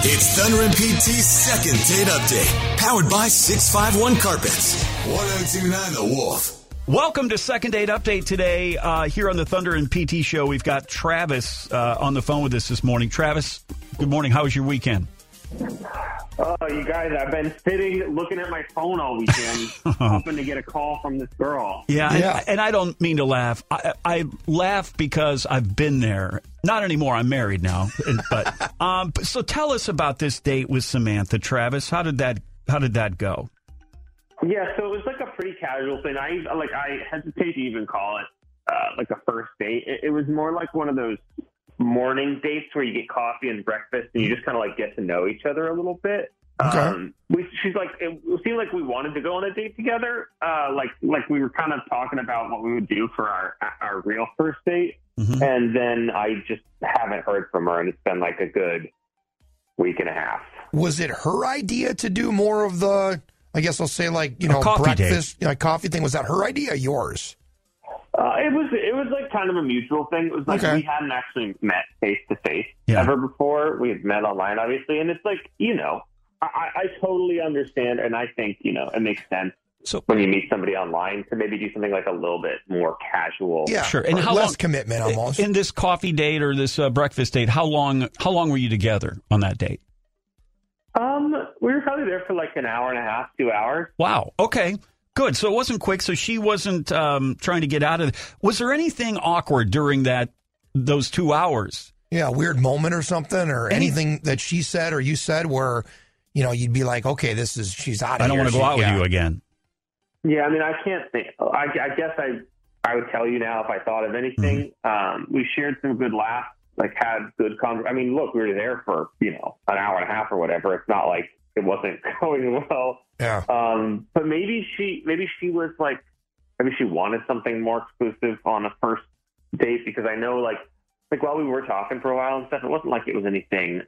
It's Thunder and PT's second date update, powered by 651 Carpets. 1029 The Wolf. Welcome to Second Date Update today. Uh, here on the Thunder and PT show, we've got Travis uh, on the phone with us this morning. Travis, good morning. How was your weekend? Oh, you guys, I've been sitting looking at my phone all weekend, hoping to get a call from this girl. Yeah, Yeah. And, and I don't mean to laugh. I, I laugh because I've been there. Not anymore. I'm married now. But um, so tell us about this date with Samantha, Travis. How did that How did that go? Yeah, so it was like a pretty casual thing. I like I hesitate to even call it uh, like a first date. It, it was more like one of those morning dates where you get coffee and breakfast, and you just kind of like get to know each other a little bit. Okay. Um, we, she's like, it seemed like we wanted to go on a date together. Uh, like, like we were kind of talking about what we would do for our our real first date, Mhm. and then I just haven't heard from her, and it's been like a good week and a half. Was it her idea to do more of the? I guess I'll say like you know coffee breakfast, you know, coffee thing. Was that her idea? Or yours? Uh, it was it was like kind of a mutual thing. It was like Okay. we hadn't actually met face to face ever before. We had met online, obviously, and it's like you know, I, I I totally understand, and I think you know it makes sense So when you meet somebody online to maybe do something like a little bit more casual. Yeah, Sure. And how less long- commitment almost? in this coffee date or this uh, breakfast date, how long How long were you together on that date? Um, we were probably there for like an hour and a half, two hours. Wow. Okay. Good. So it wasn't quick. So she wasn't um, trying to get out of. it. Was there anything awkward during that those two hours? yeah, a weird moment or something, or Any- anything that she said or you said where you know you'd be like, okay, this is she's out of I don't here. want to go She- out with you again. Yeah, I mean, I can't think. I, I guess I I would tell you now if I thought of anything. Um, we shared some good laughs, like had good con. I mean, look, we were there for you know an hour and a half or whatever. It's not like it wasn't going well. Yeah. Um, but maybe she maybe she was like maybe she wanted something more exclusive on a first date because I know like like while we were talking for a while and stuff, it wasn't like it was anything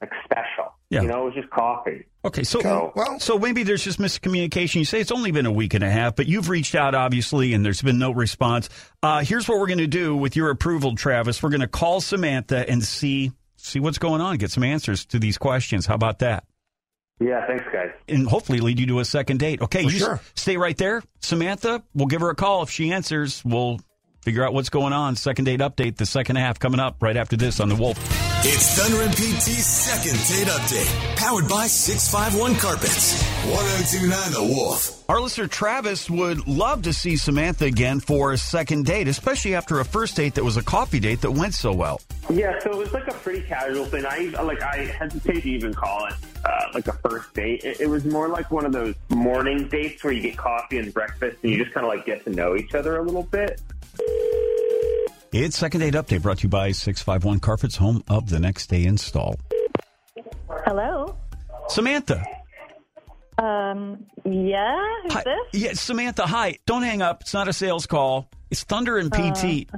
like special. Yeah. You know, it was just coffee. Okay. So Okay, well, so maybe there's just miscommunication. You say it's only been a week and a half, but you've reached out obviously, and there's been no response. Uh, here's what we're going to do with your approval, Travis. We're going to call Samantha and see see what's going on, get some answers to these questions. How about that? Yeah, thanks, guys. and hopefully lead you to a second date. Okay, For you sure. s- stay right there, Samantha. We'll give her a call if she answers. We'll figure out what's going on. Second date update, the second half coming up right after this on the Wolf. It's Thunder and PT's second date update, powered by 651 Carpets. 1029 The Wolf. Our listener Travis would love to see Samantha again for a second date, especially after a first date that was a coffee date that went so well. Yeah, so it was like a pretty casual thing. I like I hesitate to even call it uh, like a first date. It, it was more like one of those morning dates where you get coffee and breakfast, and you just kind of like get to know each other a little bit. It's second date update brought to you by 651 Carpets, home of the next day install. Hello. Samantha. Um. Yeah. Who's Hi. this? Yeah, Samantha, hi. Don't hang up. It's not a sales call. It's Thunder and PT.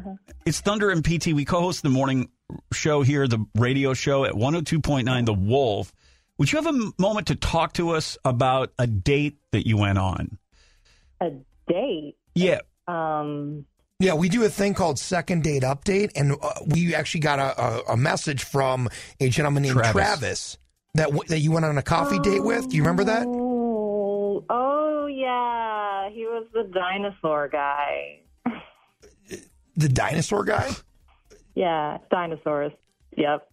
It's Thunder and PT. We co host the morning show here, the radio show at 102.9 The Wolf. Would you have a moment to talk to us about a date that you went on? A date. Yeah. Um. Yeah, we do a thing called second date update, and uh, we actually got a, a, a message from a gentleman named Travis. Travis, that w- that you went on a coffee date with. Do you remember that? Oh. Oh yeah. He was the dinosaur guy. The dinosaur guy. Yeah. Dinosaurs. Yep.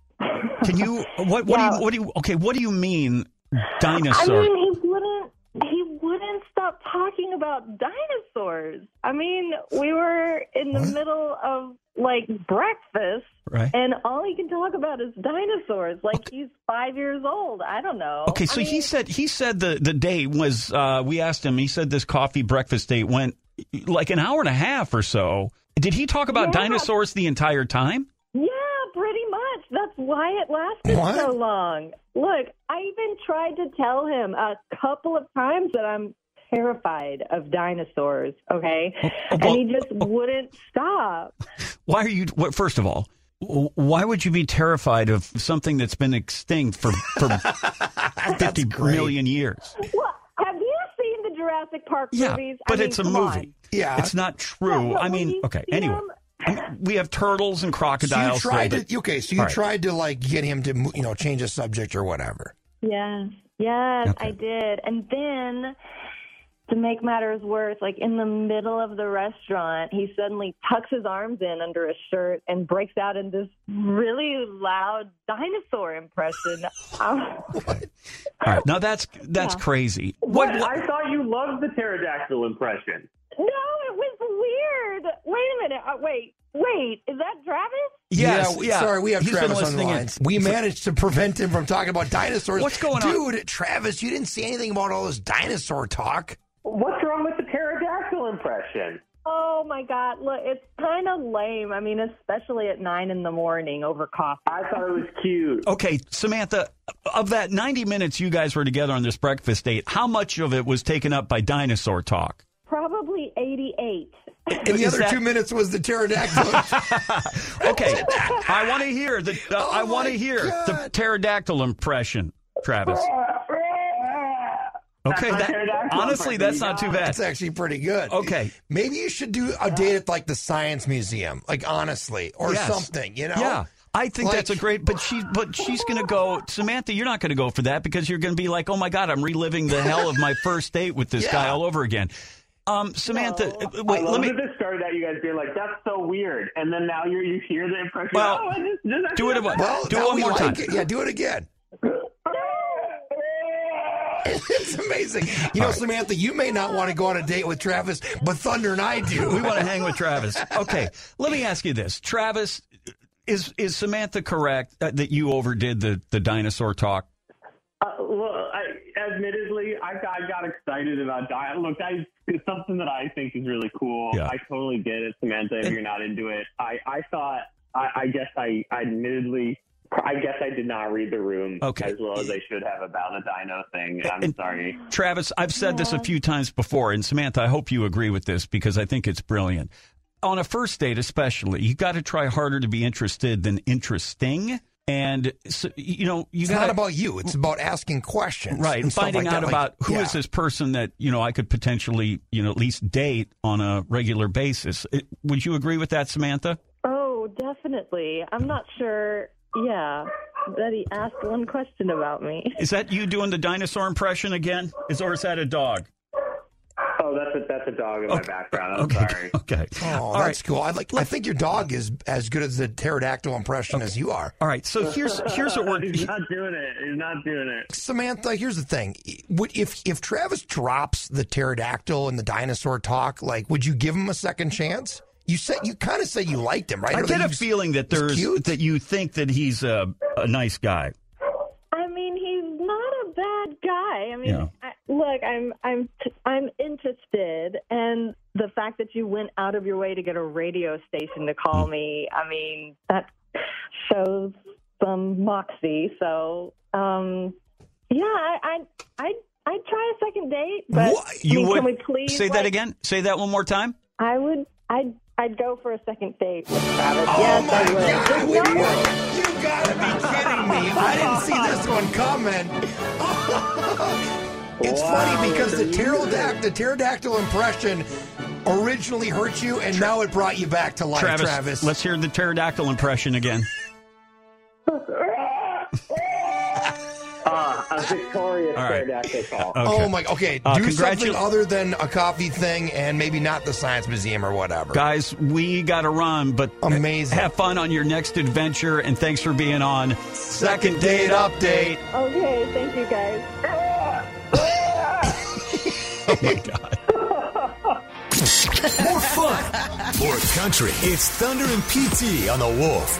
Can you, what, what Yeah. do you, what do you, okay, what do you mean I dinosaur? mean, he wouldn't. He wouldn't stop talking about dinosaurs. I mean, we were in the What? middle of like breakfast, right? and all he can talk about is dinosaurs. Like he's five years old. I don't know. Okay, so I he said he said the the date was uh, we asked him. He said this coffee breakfast date went like an hour and a half or so. Did he talk about Yeah. dinosaurs the entire time? Yeah, pretty much. That's why it lasted What? so long. Look, I even tried to tell him a couple of times that I'm terrified of dinosaurs, okay? well- and he just wouldn't stop. Why are you? What, first of all, why would you be terrified of something that's been extinct for for fifty million years? Well, have you seen the Jurassic Park Yeah, movies? I but mean, it's a movie. on. Yeah. It's not true. Yeah, I mean, okay. Anyway, them- we have turtles and So crocodiles. you tried there, to okay, so you All right. tried to like get him to you know change the subject or whatever. Yes, yes, Okay. I did. And then to make matters worse, like in the middle of the restaurant, he suddenly tucks his arms in under his shirt and breaks out in this really loud dinosaur impression. Um, All right. Now that's that's Yeah. crazy. What? What? what I thought you loved the pterodactyl impression. no, it was weird. Wait a minute. Uh, wait, wait. Is that Travis? yes. yeah, yeah. Sorry, we have He's Travis on the listening in. lines. We managed to prevent him from talking about dinosaurs. What's going on? Dude, Travis, you didn't say anything about all this dinosaur talk. What's wrong with the pterodactyl impression? Oh my God! Look, it's kind of lame. I mean, especially at nine in the morning over coffee. I thought it was cute. Okay, Samantha, of that 90 minutes you guys were together on this breakfast date, how much of it was taken up by dinosaur talk? Probably eighty-eight. And the other that- two minutes was the pterodactyl. Okay, I want to hear the uh, Oh I want to hear the pterodactyl impression, Travis. Okay, not that, honestly, that's not too bad. That's actually pretty good. Okay. Maybe you should do a date at like the science museum, like honestly, or Yes. something, you know? Yeah. I think Like- that's a great, but she, but she's going to go. Samantha, you're not going to go for that because you're going to be like, oh my god, I'm reliving the hell of my first date with this guy all over again. Um, Samantha, uh, I wait, love let me that this started out you guys being like, "That's so weird," and then now you you hear the impression. Well, oh, just, just, do it. Well, do it one more like time. It. Yeah, do it again. it's amazing. You know, Samantha, you may not want to go on a date with Travis, but Thunder and I do. We want to hang with Travis. Okay, let me ask you this, Travis. Is is Samantha correct that, that you overdid the the dinosaur talk? Uh, well, I, admittedly, I got, I got excited about diet. Look, I, it's something that I think is really cool. Yeah. I totally get it, Samantha. If you're not into it, I, I thought, I, I guess I, I admittedly, I guess I did not read the room Okay. as well as I should have about the dino thing. I'm And- sorry. Travis, I've said this a few times before, and Samantha, I hope you agree with this because I think it's brilliant. On a first date, especially, you got to try harder to be interested than interesting. And so, you know, you It's got not about you. It's about asking questions, right and and finding like out that. Like, about who is yeah. this person that you know I could potentially you know at least date on a regular basis. It- would you agree with that, Samantha? Oh, definitely. I'm not sure. Yeah, that he asked one question about me. Is that you doing the dinosaur impression again? Is or is that a dog? Oh, that's a, that's a dog in my background. I'm okay, sorry. okay. Oh, All that's right. cool. I like. I think your dog is as good as the pterodactyl impression as you are. All right. So here's here's what we're He's not doing it. He's not doing it. Samantha, here's the thing: Would if if Travis drops the pterodactyl and the dinosaur talk, like, would you give him a second chance? You said you kind of said you liked him, right? I Or get a you- feeling that there's cute? that you think that he's a, a nice guy. I mean, he's not a bad guy. I mean, Yeah. I, look, I'm I'm t- I'm interested, and the fact that you went out of your way to get a radio station to call me, I mean, that shows some moxie. So, um, yeah, I I I I'd try a second date, but What? I You mean, would can we please say that again? Say that one more time. I would. I'd. I'd go for a second date with Travis. Oh yes, my I would. God! Just would not- you? You gotta be kidding me! I didn't see this one coming. it's Wow. funny because the pterodactyl, the pterodactyl impression originally hurt you, and now it brought you back to life, Travis, Travis. let's hear the pterodactyl impression again. A victorious All right. pterodactyl call. Okay. Oh my! Okay, Uh, do something congratu- other than a coffee thing, and maybe not the science museum or whatever. Guys, we got to run, but Amazing. Have fun on your next adventure, and thanks for being on Second Date Update. Okay, thank you guys. Oh my God. More fun, more country. It's Thunder and PT on the Wolf.